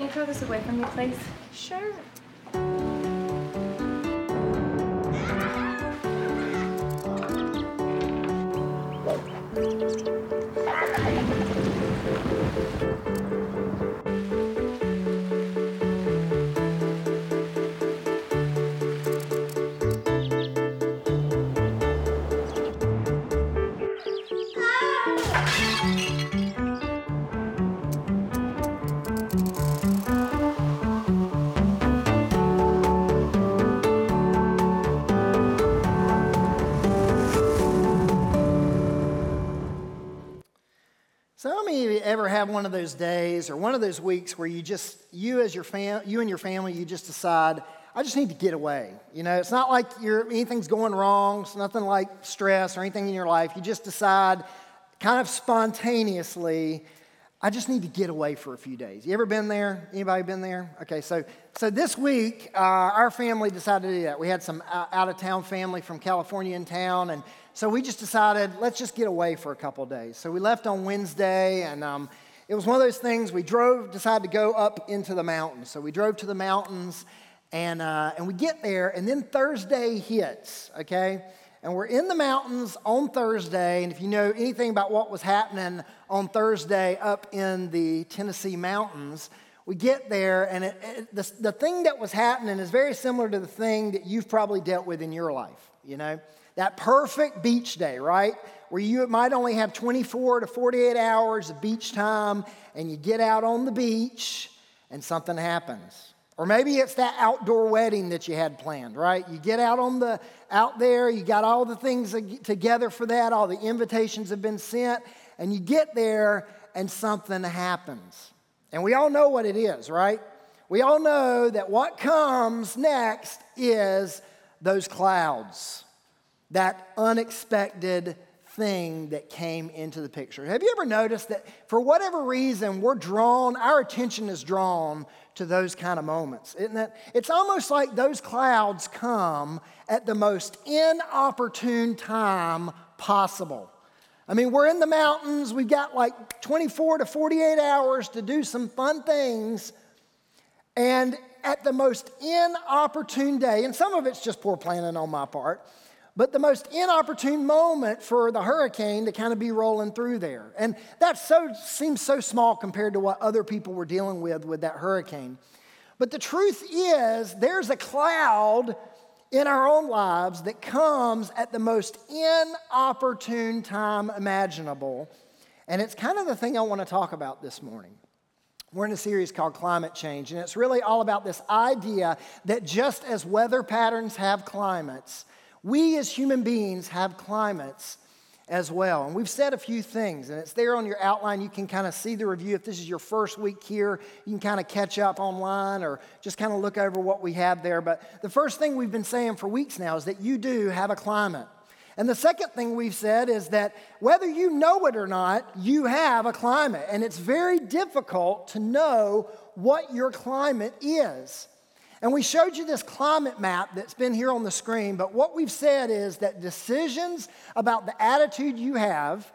Can you throw this away from me, please? Have one of those days or one of those weeks where you just you as your fam you and your family you just decide I just need to get away. You know, it's not like you're anything's going wrong. It's nothing like stress or anything in your life. You just decide kind of spontaneously I just need to get away for a few days. You ever been there? Anybody been there? Okay, so so this week uh, our family decided to do that. We had some out of town family from California in town, and so we just decided let's just get away for a couple days. So we left on Wednesday, and um, it was one of those things. We drove, decided to go up into the mountains. So we drove to the mountains, and uh, and we get there, and then Thursday hits. Okay. And we're in the mountains on Thursday. And if you know anything about what was happening on Thursday up in the Tennessee mountains, we get there, and it, it, the, the thing that was happening is very similar to the thing that you've probably dealt with in your life. You know, that perfect beach day, right? Where you might only have 24 to 48 hours of beach time, and you get out on the beach, and something happens. Or maybe it's that outdoor wedding that you had planned, right? You get out on the out there, you got all the things together for that, all the invitations have been sent, and you get there and something happens. And we all know what it is, right? We all know that what comes next is those clouds, that unexpected thing that came into the picture. Have you ever noticed that for whatever reason we're drawn, our attention is drawn to those kind of moments, isn't it? It's almost like those clouds come at the most inopportune time possible. I mean, we're in the mountains, we've got like 24 to 48 hours to do some fun things, and at the most inopportune day, and some of it's just poor planning on my part, but the most inopportune moment for the hurricane to kind of be rolling through there. And that so seems so small compared to what other people were dealing with with that hurricane. But the truth is, there's a cloud in our own lives that comes at the most inopportune time imaginable. And it's kind of the thing I want to talk about this morning. We're in a series called Climate Change, and it's really all about this idea that just as weather patterns have climates, we as human beings have climates as well. And we've said a few things, and it's there on your outline. You can kind of see the review. If this is your first week here, you can kind of catch up online or just kind of look over what we have there. But the first thing we've been saying for weeks now is that you do have a climate. And the second thing we've said is that whether you know it or not, you have a climate. And it's very difficult to know what your climate is. And we showed you this climate map that's been here on the screen, but what we've said is that decisions about the attitude you have,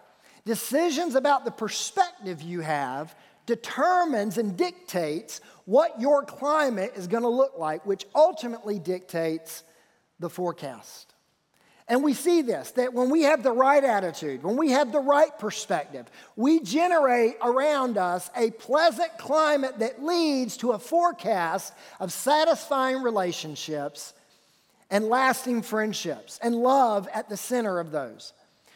decisions about the perspective you have, determines and dictates what your climate is going to look like, which ultimately dictates the forecast. And we see this that when we have the right attitude, when we have the right perspective, we generate around us a pleasant climate that leads to a forecast of satisfying relationships and lasting friendships and love at the center of those.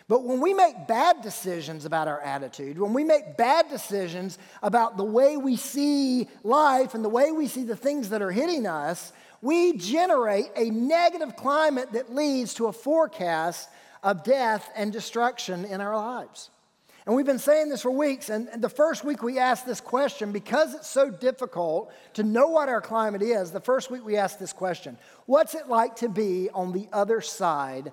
But when we make bad decisions about our attitude, when we make bad decisions about the way we see life and the way we see the things that are hitting us, we generate a negative climate that leads to a forecast of death and destruction in our lives. And we've been saying this for weeks. And the first week we asked this question, because it's so difficult to know what our climate is, the first week we asked this question What's it like to be on the other side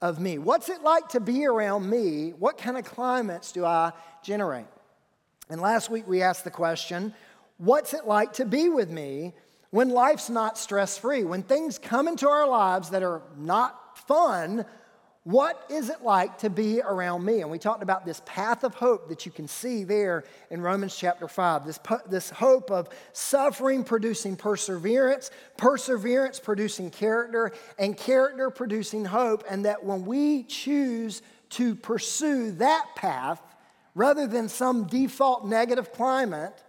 of me? What's it like to be around me? What kind of climates do I generate? And last week we asked the question what's it like to be with me when life's not stress free? When things come into our lives that are not fun, what is it like to be around me? And we talked about this path of hope that you can see there in Romans chapter 5. This, this hope of suffering producing perseverance, perseverance producing character, and character producing hope. And that when we choose to pursue that path rather than some default negative climate,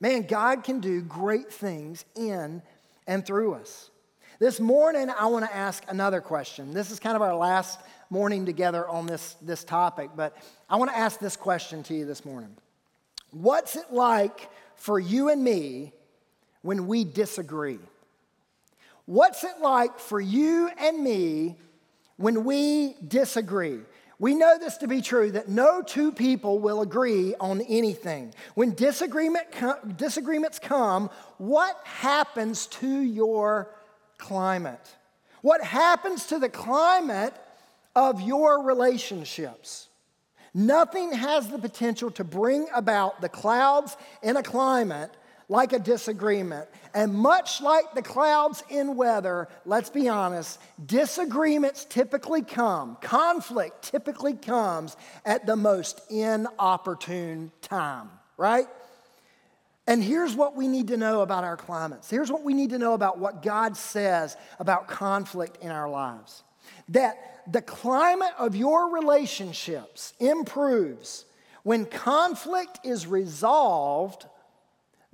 man, God can do great things in and through us. This morning, I want to ask another question. This is kind of our last morning together on this, this topic, but I want to ask this question to you this morning. What's it like for you and me when we disagree? What's it like for you and me when we disagree? We know this to be true that no two people will agree on anything. When disagreement disagreements come, what happens to your climate? What happens to the climate of your relationships? Nothing has the potential to bring about the clouds in a climate like a disagreement. And much like the clouds in weather, let's be honest, disagreements typically come, conflict typically comes at the most inopportune time, right? And here's what we need to know about our climates. Here's what we need to know about what God says about conflict in our lives. That the climate of your relationships improves when conflict is resolved,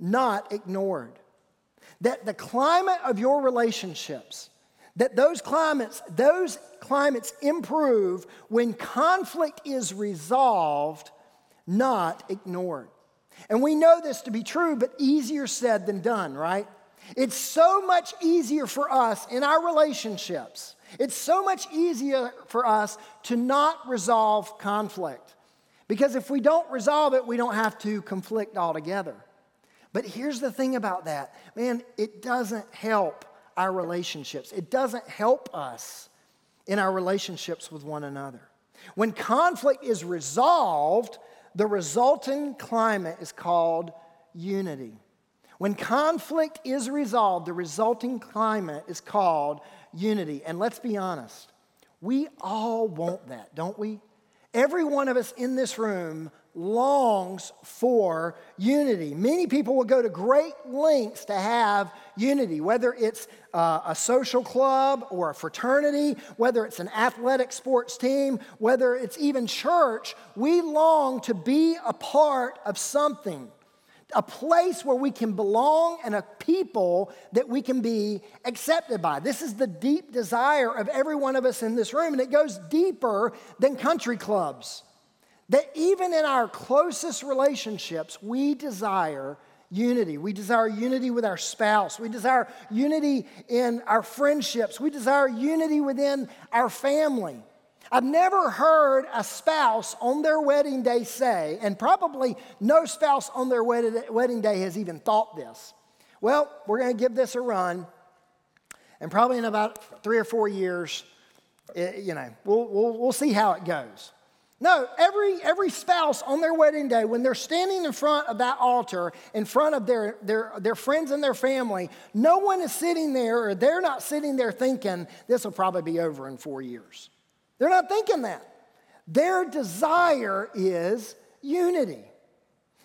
not ignored. That the climate of your relationships, that those climates, those climates improve when conflict is resolved, not ignored. And we know this to be true, but easier said than done, right? It's so much easier for us in our relationships. It's so much easier for us to not resolve conflict. Because if we don't resolve it, we don't have to conflict altogether. But here's the thing about that man, it doesn't help our relationships, it doesn't help us in our relationships with one another. When conflict is resolved, the resulting climate is called unity. When conflict is resolved, the resulting climate is called unity. And let's be honest, we all want that, don't we? Every one of us in this room longs for unity. Many people will go to great lengths to have unity, whether it's uh, a social club or a fraternity, whether it's an athletic sports team, whether it's even church. We long to be a part of something a place where we can belong and a people that we can be accepted by. This is the deep desire of every one of us in this room, and it goes deeper than country clubs. That even in our closest relationships, we desire unity. We desire unity with our spouse. We desire unity in our friendships. We desire unity within our family. I've never heard a spouse on their wedding day say, and probably no spouse on their wedding day has even thought this. Well, we're going to give this a run, and probably in about three or four years, it, you know, we'll, we'll, we'll see how it goes. No, every, every spouse on their wedding day, when they're standing in front of that altar, in front of their, their, their friends and their family, no one is sitting there or they're not sitting there thinking, this will probably be over in four years. They're not thinking that. Their desire is unity.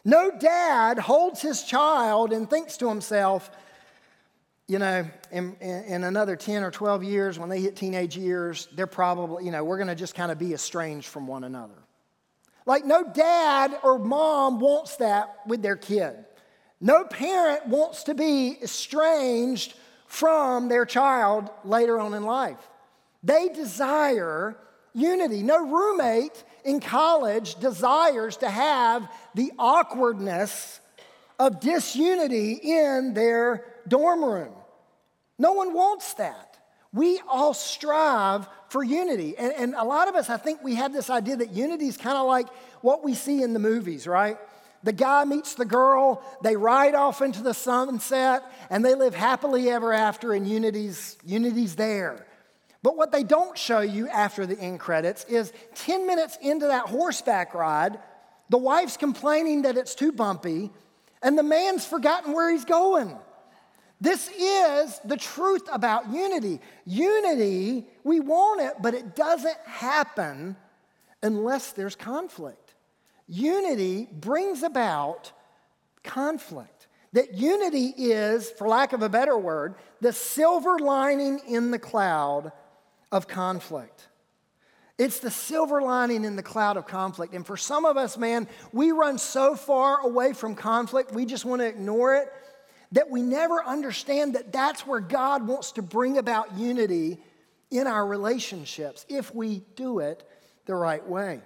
No dad holds his child and thinks to himself, you know, in, in, another 10 or 12 years, when they hit teenage years, they're probably, you know, we're going to just kind of be estranged from one another. Like, no dad or mom wants that with their kid. No parent wants to be estranged from their child later on in life. They desire unity. No roommate in college desires to have the awkwardness of disunity in their dorm room. No one wants that. We all strive for unity. And, and a lot of us, I think we have this idea that unity is kind of like what we see in the movies, right? The guy meets the girl, they ride off into the sunset, and they live happily ever after, and unity's, unity's there. But what they don't show you after the end credits is 10 minutes into that horseback ride, the wife's complaining that it's too bumpy, and the man's forgotten where he's going. This is the truth about unity. Unity, we want it, but it doesn't happen unless there's conflict. Unity brings about conflict. That unity is, for lack of a better word, the silver lining in the cloud of conflict. It's the silver lining in the cloud of conflict. And for some of us, man, we run so far away from conflict, we just want to ignore it that we never understand that that's where God wants to bring about unity in our relationships if we do it the right way.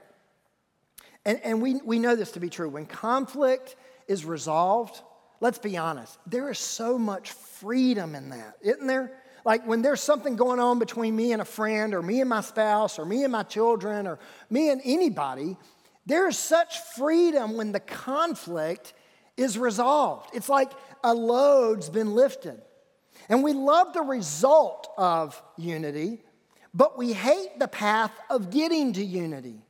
And, and we, we know this to be true. When conflict is resolved, let's be honest, there is so much freedom in that, isn't there? Like when there's something going on between me and a friend, or me and my spouse, or me and my children, or me and anybody, there is such freedom when the conflict is resolved. It's like a load's been lifted. And we love the result of unity, but we hate the path of getting to unity.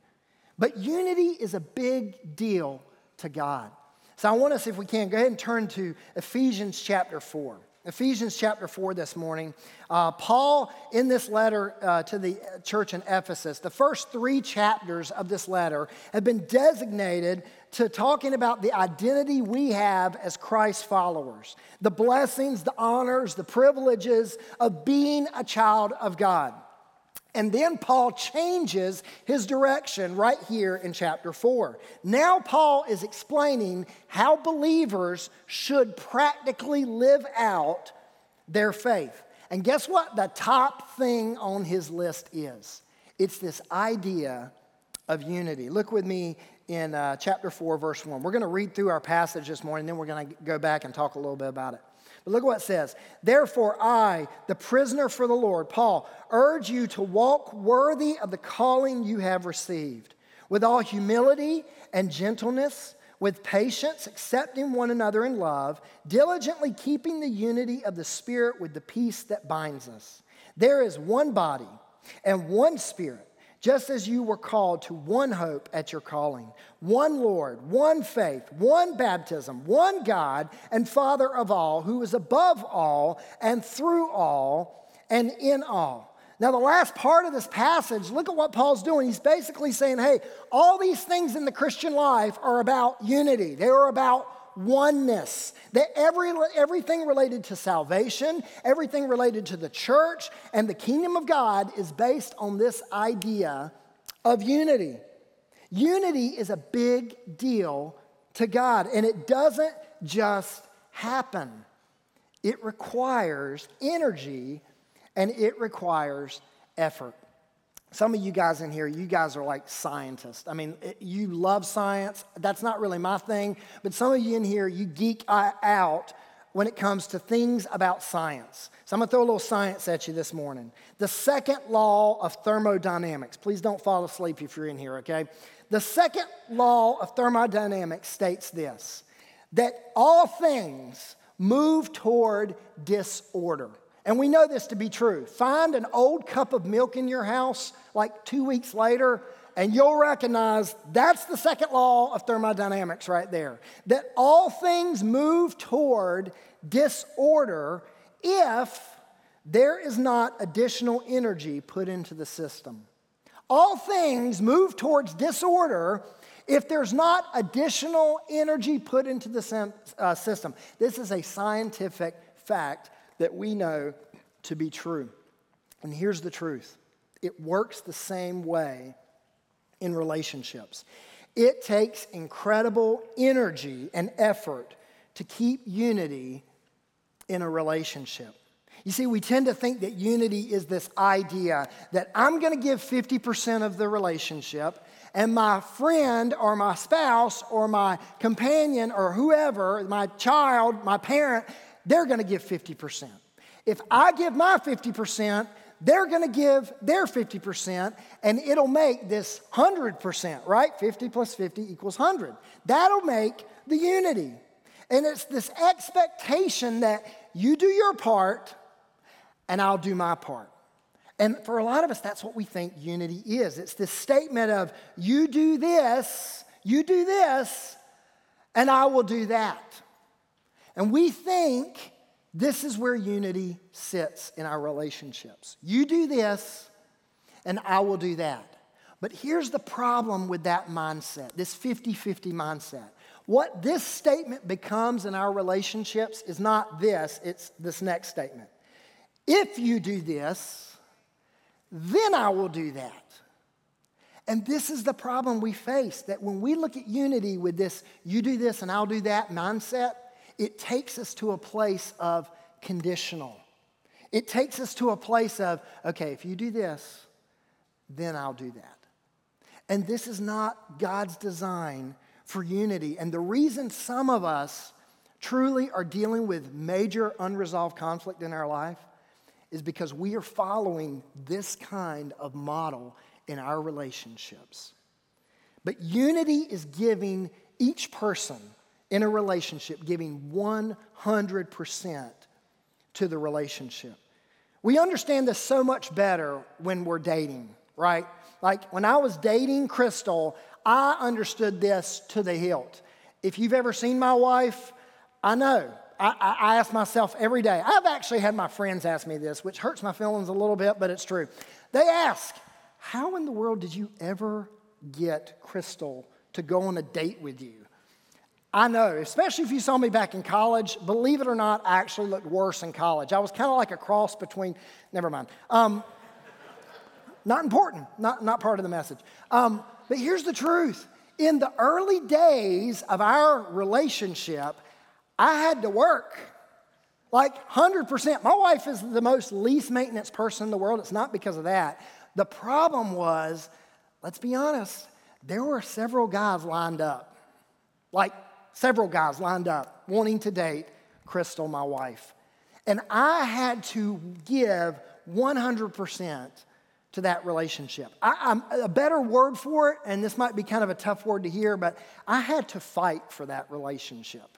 But unity is a big deal to God. So I want us, if we can, go ahead and turn to Ephesians chapter 4. Ephesians chapter 4 this morning. Uh, Paul, in this letter uh, to the church in Ephesus, the first three chapters of this letter have been designated to talking about the identity we have as Christ followers, the blessings, the honors, the privileges of being a child of God. And then Paul changes his direction right here in chapter 4. Now, Paul is explaining how believers should practically live out their faith. And guess what? The top thing on his list is it's this idea of unity. Look with me in uh, chapter 4, verse 1. We're going to read through our passage this morning, then we're going to go back and talk a little bit about it. But look what it says. Therefore, I, the prisoner for the Lord, Paul, urge you to walk worthy of the calling you have received, with all humility and gentleness, with patience, accepting one another in love, diligently keeping the unity of the Spirit with the peace that binds us. There is one body and one Spirit just as you were called to one hope at your calling, one Lord, one faith, one baptism, one God and Father of all, who is above all and through all and in all. Now, the last part of this passage, look at what Paul's doing. He's basically saying, hey, all these things in the Christian life are about unity, they are about oneness. That every, everything related to salvation, everything related to the church and the kingdom of God is based on this idea of unity. Unity is a big deal to God, and it doesn't just happen. It requires energy and it requires effort. Some of you guys in here, you guys are like scientists. I mean, you love science. That's not really my thing. But some of you in here, you geek uh, out when it comes to things about science. So I'm gonna throw a little science at you this morning. The second law of thermodynamics. Please don't fall asleep if you're in here, okay? The second law of thermodynamics states this that all things move toward disorder. And we know this to be true. Find an old cup of milk in your house like two weeks later, and you'll recognize that's the second law of thermodynamics right there. That all things move toward disorder if there is not additional energy put into the system. All things move towards disorder if there's not additional energy put into the uh, system. This is a scientific fact that we know to be true. And here's the truth it works the same way in relationships. It takes incredible energy and effort to keep unity in a relationship. You see, we tend to think that unity is this idea that I'm going to give 50% of the relationship, and my friend or my spouse or my companion or whoever, my child, my parent, they're going to give 50%. If I give my 50%, they're going to give their 50%, and it'll make this 100%, right? 50 plus 50 equals 100. That'll make the unity. And it's this expectation that you do your part, and I'll do my part. And for a lot of us, that's what we think unity is. It's this statement of, you do this, you do this, and I will do that. And we think this is where unity sits in our relationships. You do this, and I will do that. But here's the problem with that mindset, this 50 50 mindset. What this statement becomes in our relationships is not this, it's this next statement. If you do this, then I will do that. And this is the problem we face that when we look at unity with this, you do this and I'll do that mindset, it takes us to a place of conditional. It takes us to a place of, okay, if you do this, then I'll do that. And this is not God's design for unity. And the reason some of us truly are dealing with major unresolved conflict in our life is because we are following this kind of model in our relationships. But unity is giving each person in a relationship, giving 100% to the relationship. We understand this so much better when we're dating, right? Like when I was dating Crystal, I understood this to the hilt. If you've ever seen my wife, I know. I, I, ask myself every day. I've actually had my friends ask me this, which hurts my feelings a little bit, but it's true. They ask, How in the world did you ever get Crystal to go on a date with you? I know, especially if you saw me back in college. Believe it or not, I actually looked worse in college. I was kind of like a cross between, never mind. Um, not important, not, not part of the message. Um, but here's the truth in the early days of our relationship, I had to work. Like 100%. My wife is the most least maintenance person in the world. It's not because of that. The problem was, let's be honest, there were several guys lined up. Like several guys lined up wanting to date Crystal, my wife. And I had to give 100% to that relationship. A better word for it, and this might be kind of a tough word to hear, but I had to fight for that relationship.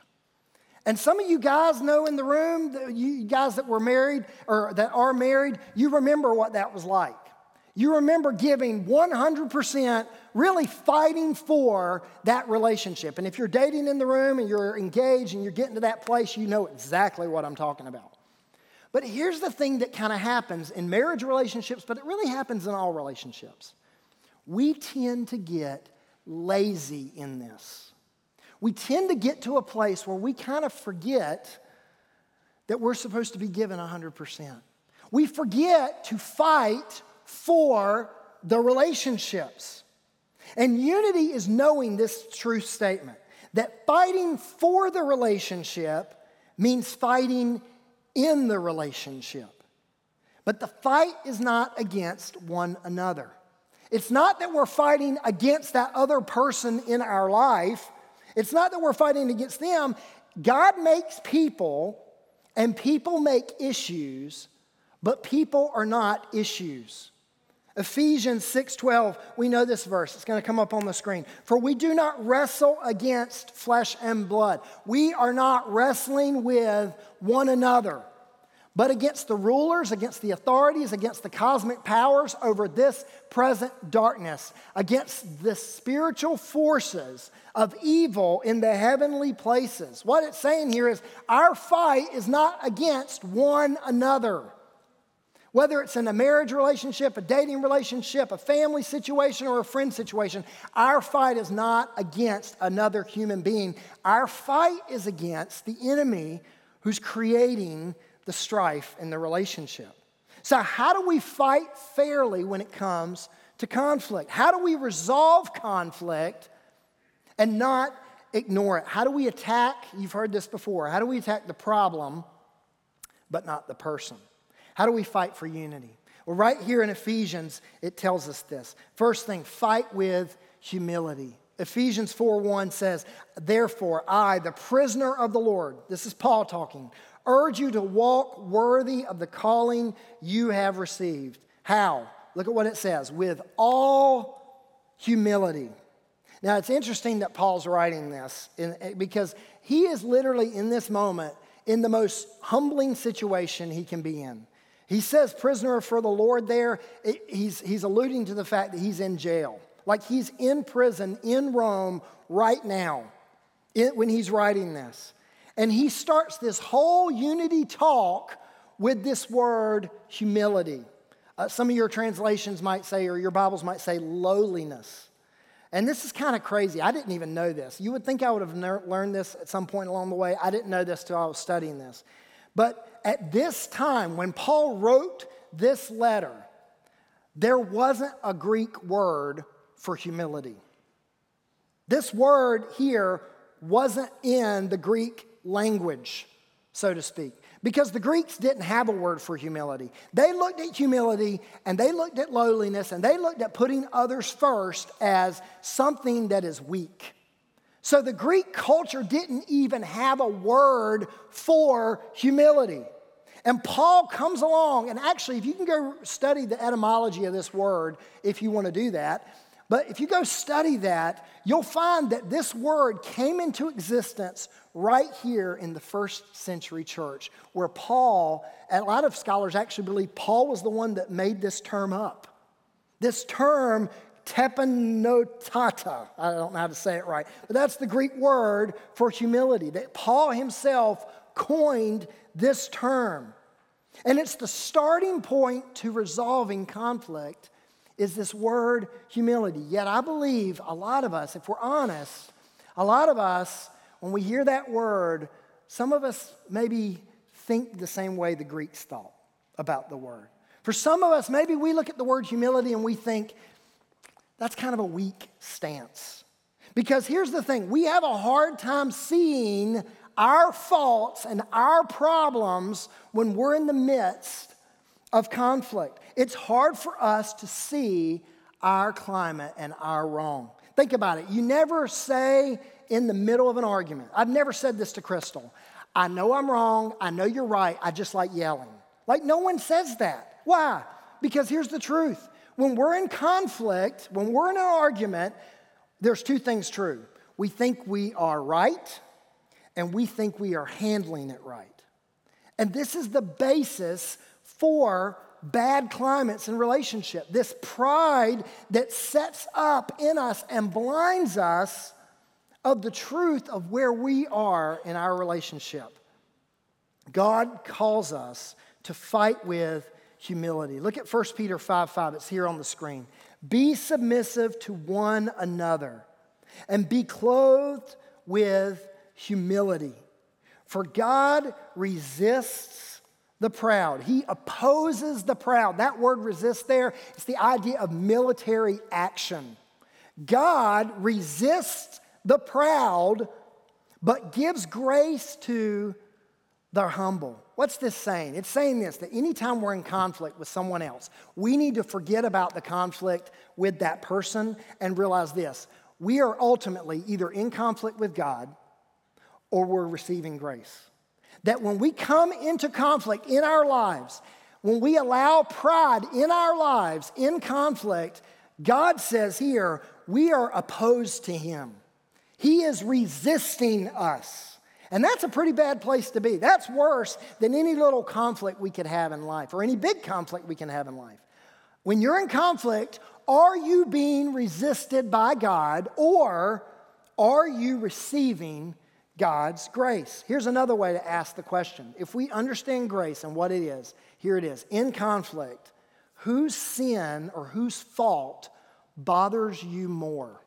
And some of you guys know in the room, you guys that were married or that are married, you remember what that was like. You remember giving 100%, really fighting for that relationship. And if you're dating in the room and you're engaged and you're getting to that place, you know exactly what I'm talking about. But here's the thing that kind of happens in marriage relationships, but it really happens in all relationships. We tend to get lazy in this. We tend to get to a place where we kind of forget that we're supposed to be given 100%. We forget to fight for the relationships. And unity is knowing this truth statement that fighting for the relationship means fighting in the relationship. But the fight is not against one another. It's not that we're fighting against that other person in our life. It's not that we're fighting against them. God makes people, and people make issues, but people are not issues. Ephesians 6:12, we know this verse. It's going to come up on the screen. For we do not wrestle against flesh and blood. We are not wrestling with one another, but against the rulers, against the authorities, against the cosmic powers over this present darkness, against the spiritual forces of evil in the heavenly places. What it's saying here is our fight is not against one another. Whether it's in a marriage relationship, a dating relationship, a family situation, or a friend situation, our fight is not against another human being. Our fight is against the enemy who's creating the strife in the relationship. So, how do we fight fairly when it comes to conflict? How do we resolve conflict and not ignore it? How do we attack? You've heard this before. How do we attack the problem but not the person? How do we fight for unity? Well, right here in Ephesians, it tells us this. First thing, fight with humility. Ephesians 4 1 says, Therefore, I, the prisoner of the Lord, this is Paul talking, urge you to walk worthy of the calling you have received. How? Look at what it says with all humility. Now, it's interesting that Paul's writing this in, because he is literally in this moment in the most humbling situation he can be in. He says prisoner for the Lord there. He's, he's alluding to the fact that he's in jail. Like he's in prison in Rome right now when he's writing this. And he starts this whole unity talk with this word humility. Uh, some of your translations might say, or your Bibles might say, lowliness. And this is kind of crazy. I didn't even know this. You would think I would have learned this at some point along the way. I didn't know this till I was studying this. But at this time, when Paul wrote this letter, there wasn't a Greek word for humility. This word here wasn't in the Greek language, so to speak, because the Greeks didn't have a word for humility. They looked at humility and they looked at lowliness and they looked at putting others first as something that is weak. So the Greek culture didn't even have a word for humility. And Paul comes along, and actually, if you can go study the etymology of this word, if you want to do that, but if you go study that, you'll find that this word came into existence right here in the first century church, where Paul, a lot of scholars actually believe Paul was the one that made this term up. This term, tepanotata, I don't know how to say it right, but that's the Greek word for humility, that Paul himself coined this term. And it's the starting point to resolving conflict is this word humility. Yet I believe a lot of us, if we're honest, a lot of us, when we hear that word, some of us maybe think the same way the Greeks thought about the word. For some of us, maybe we look at the word humility and we think that's kind of a weak stance. Because here's the thing we have a hard time seeing our faults and our problems when we're in the midst of conflict. It's hard for us to see our climate and our wrong. Think about it. You never say in the middle of an argument, I've never said this to Crystal, I know I'm wrong, I know you're right, I just like yelling. Like, no one says that. Why? Because here's the truth when we're in conflict, when we're in an argument, there's two things true. We think we are right, and we think we are handling it right. And this is the basis for bad climates in relationship. This pride that sets up in us and blinds us of the truth of where we are in our relationship. God calls us to fight with humility. Look at 1 Peter 5 5. It's here on the screen. Be submissive to one another and be clothed with humility. For God resists the proud. He opposes the proud. That word resist there, it's the idea of military action. God resists the proud, but gives grace to the humble. What's this saying? It's saying this that anytime we're in conflict with someone else, we need to forget about the conflict with that person and realize this we are ultimately either in conflict with God or we're receiving grace that when we come into conflict in our lives, when we allow pride in our lives in conflict, God says here, we are opposed to Him. He is resisting us. And that's a pretty bad place to be. That's worse than any little conflict we could have in life or any big conflict we can have in life. When you're in conflict, are you being resisted by God or are you receiving God's grace. Here's another way to ask the question. If we understand grace and what it is, here it is. In conflict, whose sin or whose fault bothers you more?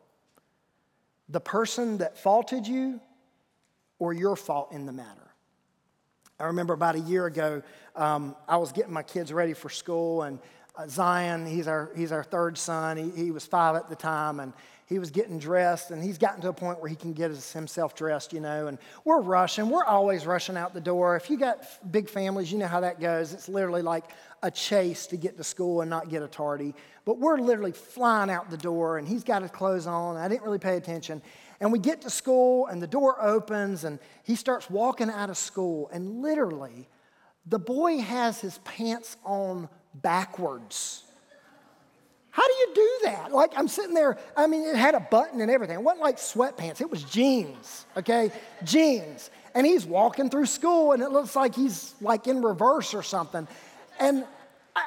The person that faulted you or your fault in the matter? I remember about a year ago, um, I was getting my kids ready for school, and uh, Zion, he's our, he's our third son. He, he was five at the time, and he was getting dressed and he's gotten to a point where he can get himself dressed, you know, and we're rushing. We're always rushing out the door. If you got big families, you know how that goes. It's literally like a chase to get to school and not get a tardy. But we're literally flying out the door and he's got his clothes on. I didn't really pay attention. And we get to school and the door opens and he starts walking out of school and literally the boy has his pants on backwards. How do you do that? Like, I'm sitting there, I mean, it had a button and everything. It wasn't like sweatpants, it was jeans, okay? Jeans. And he's walking through school and it looks like he's like in reverse or something. And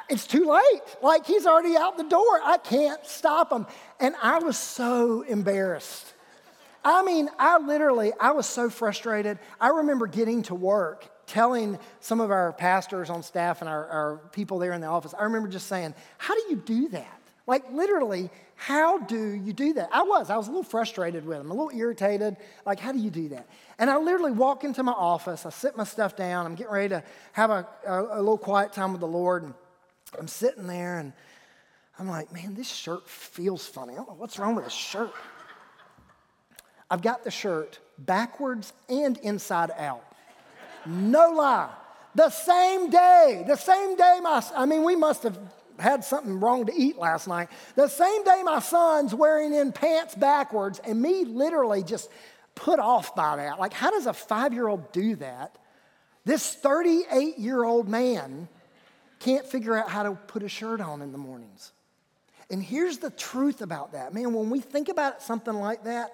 it's too late. Like he's already out the door. I can't stop him. And I was so embarrassed. I mean, I literally, I was so frustrated. I remember getting to work, telling some of our pastors on staff and our, our people there in the office, I remember just saying, How do you do that? Like, literally, how do you do that? I was. I was a little frustrated with him, a little irritated. Like, how do you do that? And I literally walk into my office, I sit my stuff down, I'm getting ready to have a, a, a little quiet time with the Lord. And I'm sitting there and I'm like, man, this shirt feels funny. I don't know what's wrong with this shirt. I've got the shirt backwards and inside out. No lie. The same day, the same day my, I mean, we must have had something wrong to eat last night. The same day my son's wearing in pants backwards, and me literally just put off by that. Like, how does a five year old do that? This 38 year old man can't figure out how to put a shirt on in the mornings. And here's the truth about that. Man, when we think about something like that,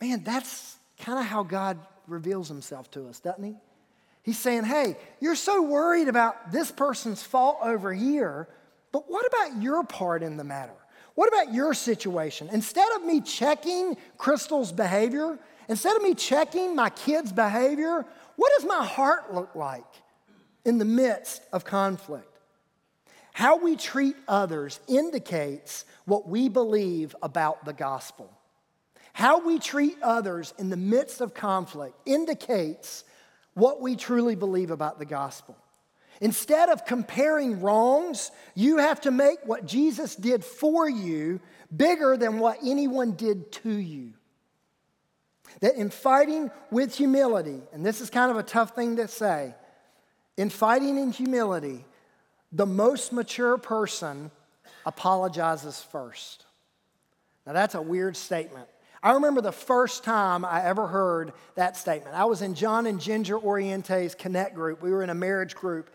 man, that's kind of how God reveals himself to us, doesn't he? He's saying, hey, you're so worried about this person's fault over here, but what about your part in the matter? What about your situation? Instead of me checking Crystal's behavior, instead of me checking my kid's behavior, what does my heart look like in the midst of conflict? How we treat others indicates what we believe about the gospel. How we treat others in the midst of conflict indicates what we truly believe about the gospel. Instead of comparing wrongs, you have to make what Jesus did for you bigger than what anyone did to you. That in fighting with humility, and this is kind of a tough thing to say, in fighting in humility, the most mature person apologizes first. Now, that's a weird statement. I remember the first time I ever heard that statement. I was in John and Ginger Oriente's Connect group. We were in a marriage group.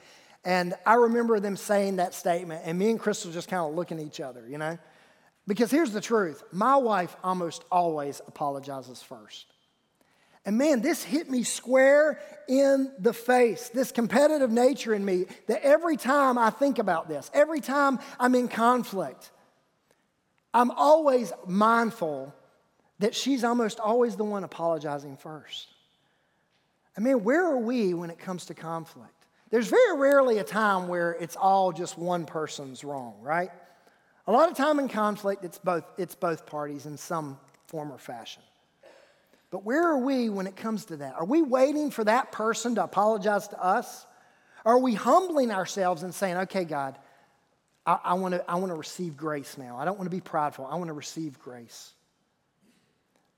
And I remember them saying that statement, and me and Crystal just kind of looking at each other, you know? Because here's the truth my wife almost always apologizes first. And man, this hit me square in the face, this competitive nature in me, that every time I think about this, every time I'm in conflict, I'm always mindful that she's almost always the one apologizing first. I mean, where are we when it comes to conflict? There's very rarely a time where it's all just one person's wrong, right? A lot of time in conflict, it's both, it's both parties in some form or fashion. But where are we when it comes to that? Are we waiting for that person to apologize to us? Are we humbling ourselves and saying, okay, God, I, I want to I wanna receive grace now. I don't want to be prideful. I want to receive grace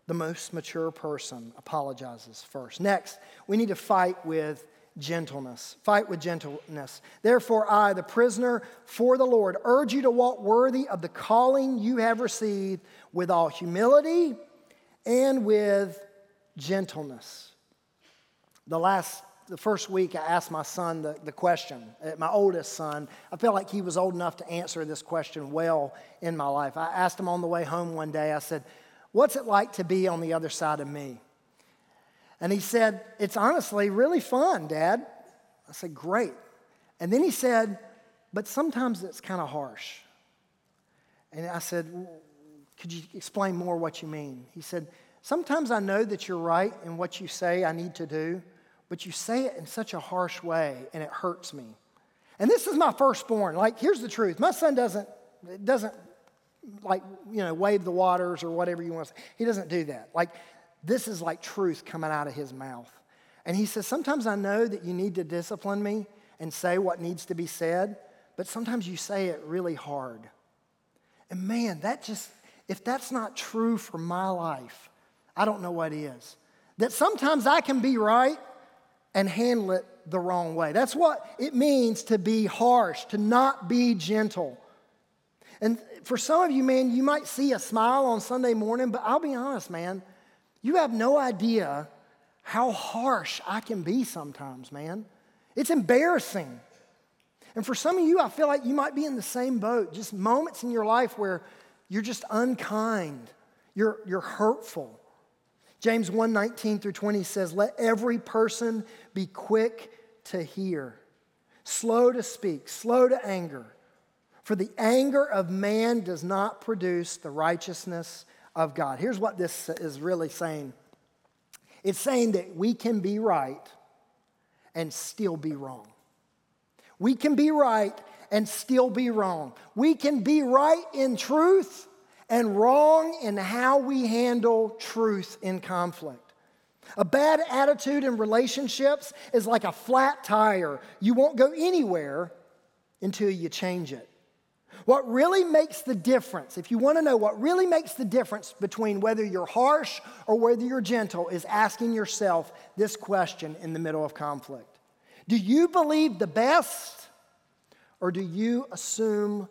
the most mature person apologizes first. Next, we need to fight with gentleness. Fight with gentleness. Therefore, I, the prisoner for the Lord, urge you to walk worthy of the calling you have received with all humility and with gentleness. The last the first week, I asked my son the, the question, uh, my oldest son. I felt like he was old enough to answer this question well in my life. I asked him on the way home one day, I said, What's it like to be on the other side of me? And he said, It's honestly really fun, Dad. I said, Great. And then he said, But sometimes it's kind of harsh. And I said, Could you explain more what you mean? He said, Sometimes I know that you're right in what you say I need to do, but you say it in such a harsh way and it hurts me. And this is my firstborn. Like, here's the truth my son doesn't, doesn't like, you know, wave the waters or whatever you want to say. He doesn't do that. Like, this is like truth coming out of his mouth. And he says, Sometimes I know that you need to discipline me and say what needs to be said, but sometimes you say it really hard. And man, that just, if that's not true for my life, I don't know what is. That sometimes I can be right and handle it the wrong way. That's what it means to be harsh, to not be gentle. And for some of you, man, you might see a smile on Sunday morning, but I'll be honest, man, you have no idea how harsh I can be sometimes, man. It's embarrassing. And for some of you, I feel like you might be in the same boat, just moments in your life where you're just unkind, you're, you're hurtful. James 1 19 through 20 says, Let every person be quick to hear, slow to speak, slow to anger. For the anger of man does not produce the righteousness of God. Here's what this is really saying it's saying that we can be right and still be wrong. We can be right and still be wrong. We can be right in truth and wrong in how we handle truth in conflict. A bad attitude in relationships is like a flat tire. You won't go anywhere until you change it. What really makes the difference, if you want to know what really makes the difference between whether you're harsh or whether you're gentle, is asking yourself this question in the middle of conflict Do you believe the best or do you assume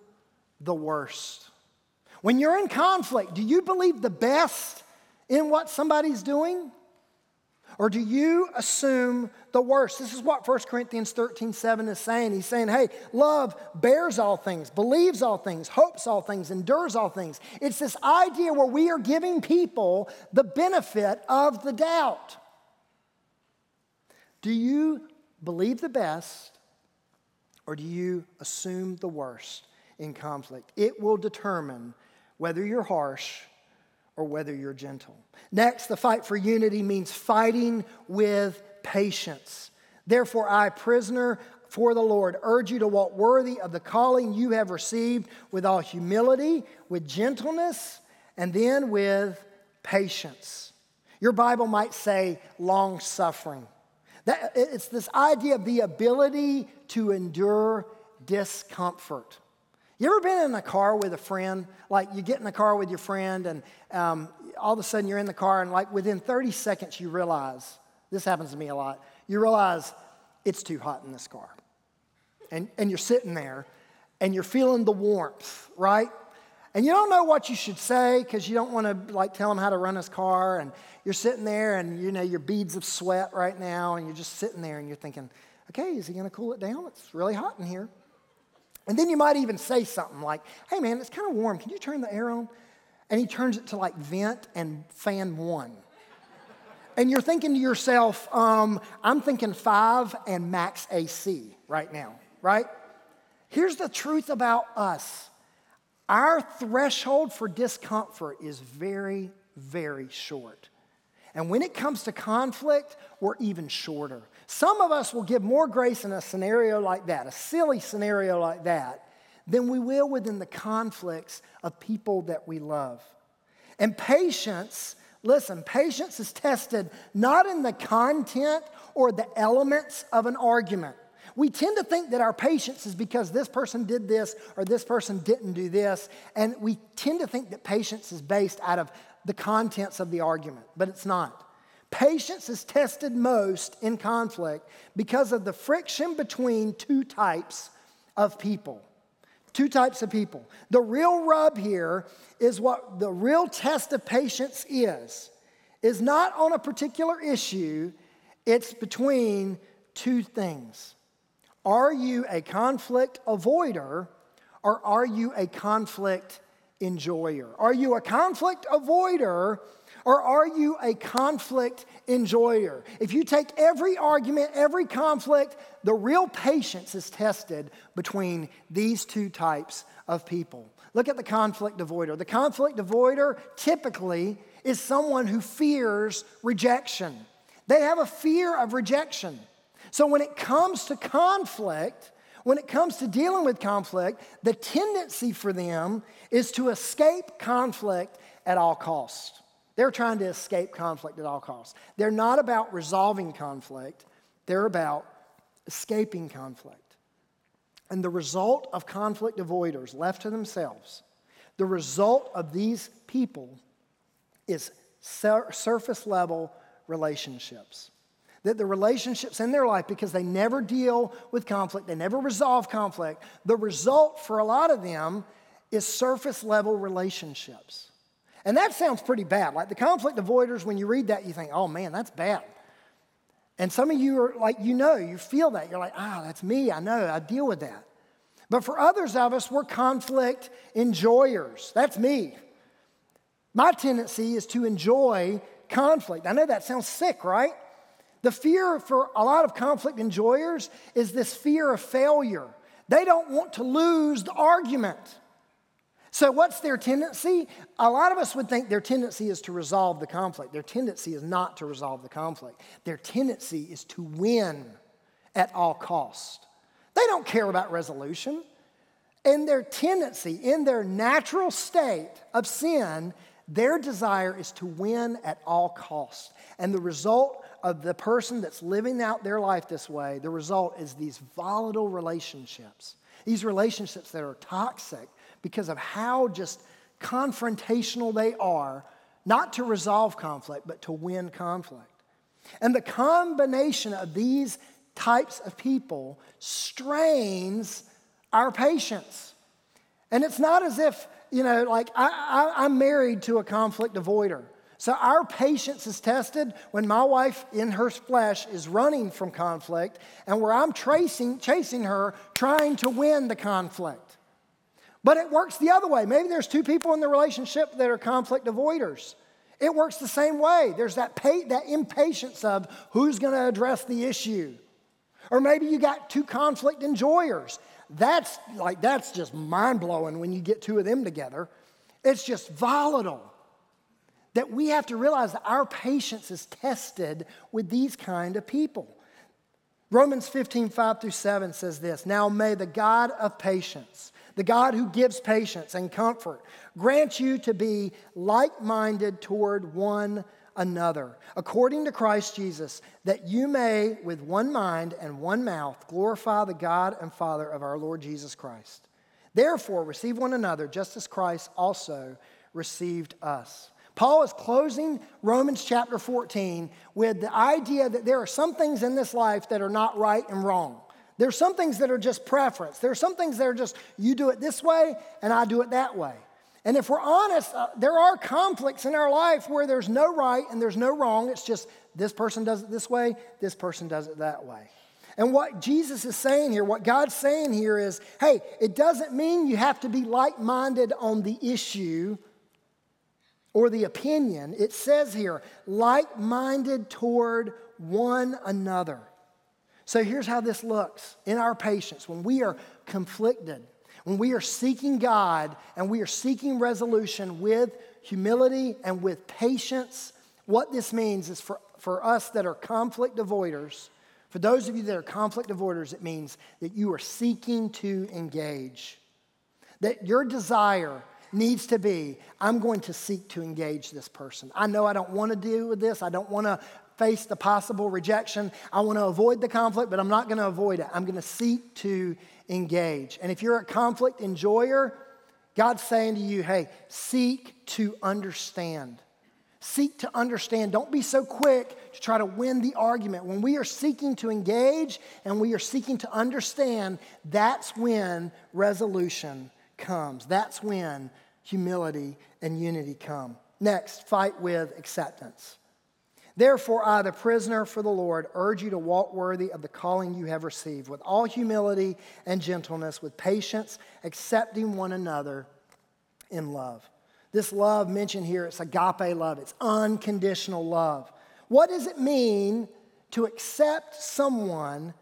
the worst? When you're in conflict, do you believe the best in what somebody's doing? Or do you assume the worst? This is what 1 Corinthians 13 7 is saying. He's saying, hey, love bears all things, believes all things, hopes all things, endures all things. It's this idea where we are giving people the benefit of the doubt. Do you believe the best or do you assume the worst in conflict? It will determine whether you're harsh or whether you're gentle. Next, the fight for unity means fighting with patience. Therefore, I, prisoner for the Lord, urge you to walk worthy of the calling you have received with all humility, with gentleness, and then with patience. Your Bible might say long suffering. That, it's this idea of the ability to endure discomfort. You ever been in a car with a friend? Like you get in the car with your friend, and um, all of a sudden you're in the car, and like within 30 seconds you realize this happens to me a lot. You realize it's too hot in this car. And, and you're sitting there and you're feeling the warmth, right? And you don't know what you should say because you don't want to like tell him how to run his car. And you're sitting there and you know your beads of sweat right now, and you're just sitting there and you're thinking, okay, is he going to cool it down? It's really hot in here. And then you might even say something like, hey man, it's kind of warm. Can you turn the air on? And he turns it to like vent and fan one. And you're thinking to yourself, um, I'm thinking five and max AC right now, right? Here's the truth about us our threshold for discomfort is very, very short. And when it comes to conflict, we're even shorter. Some of us will give more grace in a scenario like that, a silly scenario like that, than we will within the conflicts of people that we love. And patience, listen, patience is tested not in the content or the elements of an argument. We tend to think that our patience is because this person did this or this person didn't do this, and we tend to think that patience is based out of the contents of the argument, but it's not. Patience is tested most in conflict because of the friction between two types of people. Two types of people. The real rub here is what the real test of patience is, is not on a particular issue, it's between two things. Are you a conflict avoider or are you a conflict enjoyer? Are you a conflict avoider or are you a conflict enjoyer? If you take every argument, every conflict, the real patience is tested between these two types of people. Look at the conflict avoider. The conflict avoider typically is someone who fears rejection. They have a fear of rejection. So when it comes to conflict, when it comes to dealing with conflict, the tendency for them is to escape conflict at all costs. They're trying to escape conflict at all costs. They're not about resolving conflict, they're about escaping conflict. And the result of conflict avoiders left to themselves, the result of these people is sur- surface level relationships. That the relationships in their life, because they never deal with conflict, they never resolve conflict, the result for a lot of them is surface level relationships. And that sounds pretty bad. Like the conflict avoiders, when you read that, you think, oh man, that's bad. And some of you are like, you know, you feel that. You're like, ah, oh, that's me. I know, I deal with that. But for others of us, we're conflict enjoyers. That's me. My tendency is to enjoy conflict. I know that sounds sick, right? The fear for a lot of conflict enjoyers is this fear of failure. They don't want to lose the argument. So, what's their tendency? A lot of us would think their tendency is to resolve the conflict. Their tendency is not to resolve the conflict. Their tendency is to win at all cost. They don't care about resolution. In their tendency, in their natural state of sin, their desire is to win at all cost. And the result of the person that's living out their life this way, the result is these volatile relationships. These relationships that are toxic because of how just confrontational they are, not to resolve conflict, but to win conflict. And the combination of these types of people strains our patience. And it's not as if, you know, like I, I, am married to a conflict avoider. So our patience is tested when my wife in her flesh is running from conflict and where I'm tracing, chasing her, trying to win the conflict. But it works the other way. Maybe there's two people in the relationship that are conflict avoiders. It works the same way. There's that, that impatience of who's going to address the issue. Or maybe you got two conflict enjoyers. That's like that's just mind blowing when you get two of them together. It's just volatile. That we have to realize that our patience is tested with these kind of people. Romans 15, 5 through 7 says this Now may the God of patience, the God who gives patience and comfort, grant you to be like minded toward one another, according to Christ Jesus, that you may, with one mind and one mouth, glorify the God and Father of our Lord Jesus Christ. Therefore, receive one another, just as Christ also received us. Paul is closing Romans chapter 14 with the idea that there are some things in this life that are not right and wrong. There are some things that are just preference. There are some things that are just you do it this way and I do it that way. And if we're honest, uh, there are conflicts in our life where there's no right and there's no wrong. It's just this person does it this way, this person does it that way. And what Jesus is saying here, what God's saying here is hey, it doesn't mean you have to be like minded on the issue or the opinion. It says here, like minded toward one another. So here's how this looks in our patience when we are conflicted when we are seeking God and we are seeking resolution with humility and with patience, what this means is for, for us that are conflict avoiders, for those of you that are conflict avoiders, it means that you are seeking to engage. That your desire needs to be I'm going to seek to engage this person. I know I don't want to deal with this. I don't want to face the possible rejection. I want to avoid the conflict, but I'm not going to avoid it. I'm going to seek to engage. And if you're a conflict enjoyer, God's saying to you, hey, seek to understand. Seek to understand. Don't be so quick to try to win the argument. When we are seeking to engage and we are seeking to understand, that's when resolution comes. That's when humility and unity come. Next, fight with acceptance. Therefore, I, the prisoner for the Lord, urge you to walk worthy of the calling you have received, with all humility and gentleness, with patience, accepting one another in love. This love mentioned here, it's agape love, it's unconditional love. What does it mean to accept someone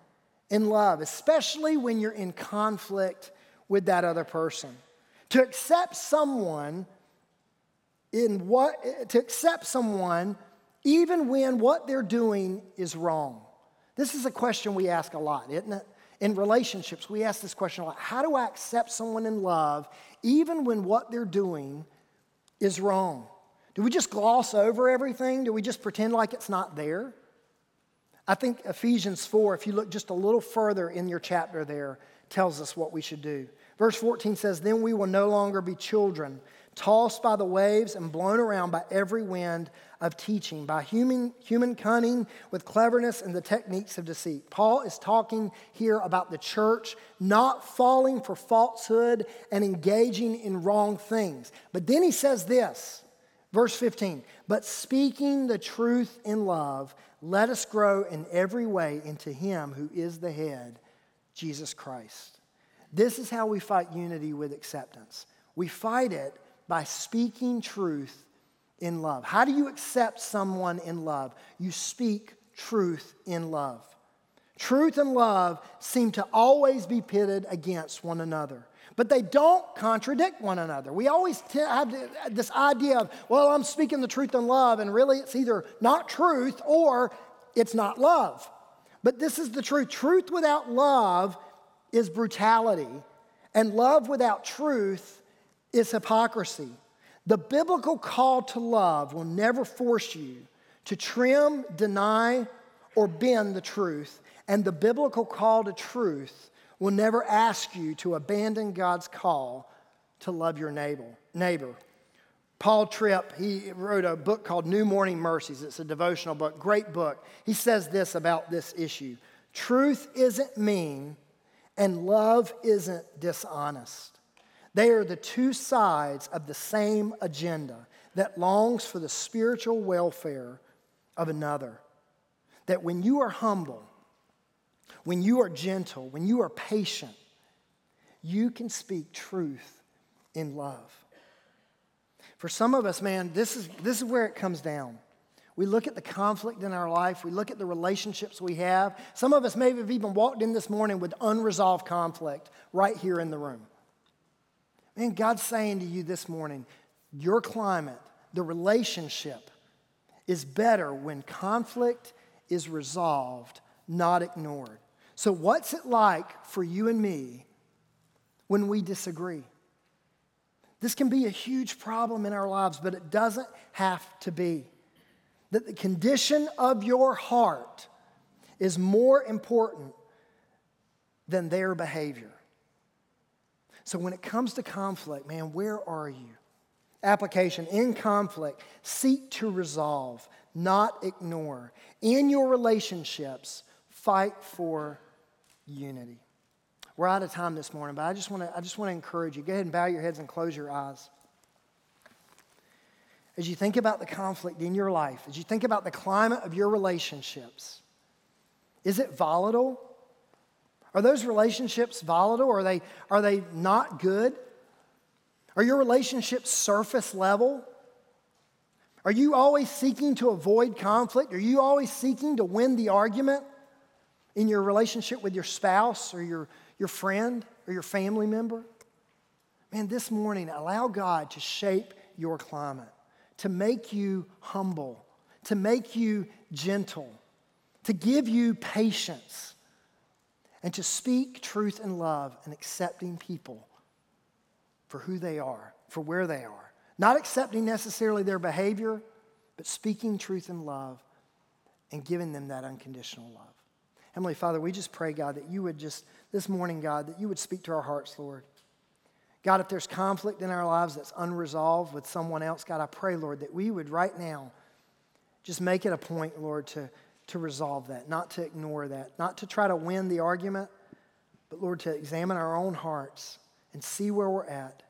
in love, especially when you're in conflict with that other person? To accept someone in what, to accept someone even when what they're doing is wrong? This is a question we ask a lot, isn't it? In relationships, we ask this question a lot How do I accept someone in love even when what they're doing is wrong? Do we just gloss over everything? Do we just pretend like it's not there? I think Ephesians 4, if you look just a little further in your chapter there, tells us what we should do. Verse 14 says, Then we will no longer be children tossed by the waves and blown around by every wind of teaching, by human, human cunning with cleverness and the techniques of deceit. Paul is talking here about the church not falling for falsehood and engaging in wrong things. But then he says this, verse 15, but speaking the truth in love, let us grow in every way into him who is the head, Jesus Christ. This is how we fight unity with acceptance. We fight it by speaking truth in love. How do you accept someone in love? You speak truth in love. Truth and love seem to always be pitted against one another, but they don't contradict one another. We always have this idea of, well, I'm speaking the truth in love, and really it's either not truth or it's not love. But this is the truth truth without love is brutality, and love without truth is hypocrisy. The biblical call to love will never force you to trim, deny, or bend the truth. And the biblical call to truth will never ask you to abandon God's call to love your neighbor. Paul Tripp, he wrote a book called New Morning Mercies. It's a devotional book, great book. He says this about this issue Truth isn't mean, and love isn't dishonest. They are the two sides of the same agenda that longs for the spiritual welfare of another. That when you are humble, when you are gentle, when you are patient, you can speak truth in love. For some of us, man, this is, this is where it comes down. We look at the conflict in our life, we look at the relationships we have. Some of us may have even walked in this morning with unresolved conflict right here in the room. Man, God's saying to you this morning, your climate, the relationship, is better when conflict is resolved, not ignored. So, what's it like for you and me when we disagree? This can be a huge problem in our lives, but it doesn't have to be. That the condition of your heart is more important than their behavior. So, when it comes to conflict, man, where are you? Application in conflict, seek to resolve, not ignore. In your relationships, fight for unity. We're out of time this morning, but I just want to I just want to encourage you. Go ahead and bow your heads and close your eyes. As you think about the conflict in your life, as you think about the climate of your relationships, is it volatile? Are those relationships volatile? Are they, are they not good? Are your relationships surface level? Are you always seeking to avoid conflict? Are you always seeking to win the argument in your relationship with your spouse or your, your friend or your family member? Man, this morning, allow God to shape your climate, to make you humble, to make you gentle, to give you patience, and to speak truth and love and accepting people for who they are, for where they are. Not accepting necessarily their behavior, but speaking truth and love and giving them that unconditional love. Heavenly Father, we just pray, God, that you would just, this morning, God, that you would speak to our hearts, Lord. God, if there's conflict in our lives that's unresolved with someone else, God, I pray, Lord, that we would right now just make it a point, Lord, to, to resolve that, not to ignore that, not to try to win the argument, but, Lord, to examine our own hearts and see where we're at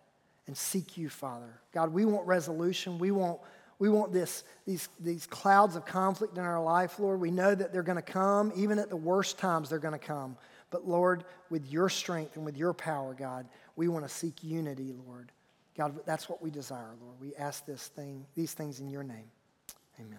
and seek you, Father. God, we want resolution. We want, we want this, these, these clouds of conflict in our life, Lord. We know that they're going to come. Even at the worst times, they're going to come. But Lord, with your strength and with your power, God, we want to seek unity, Lord. God, that's what we desire, Lord. We ask this thing, these things in your name. Amen.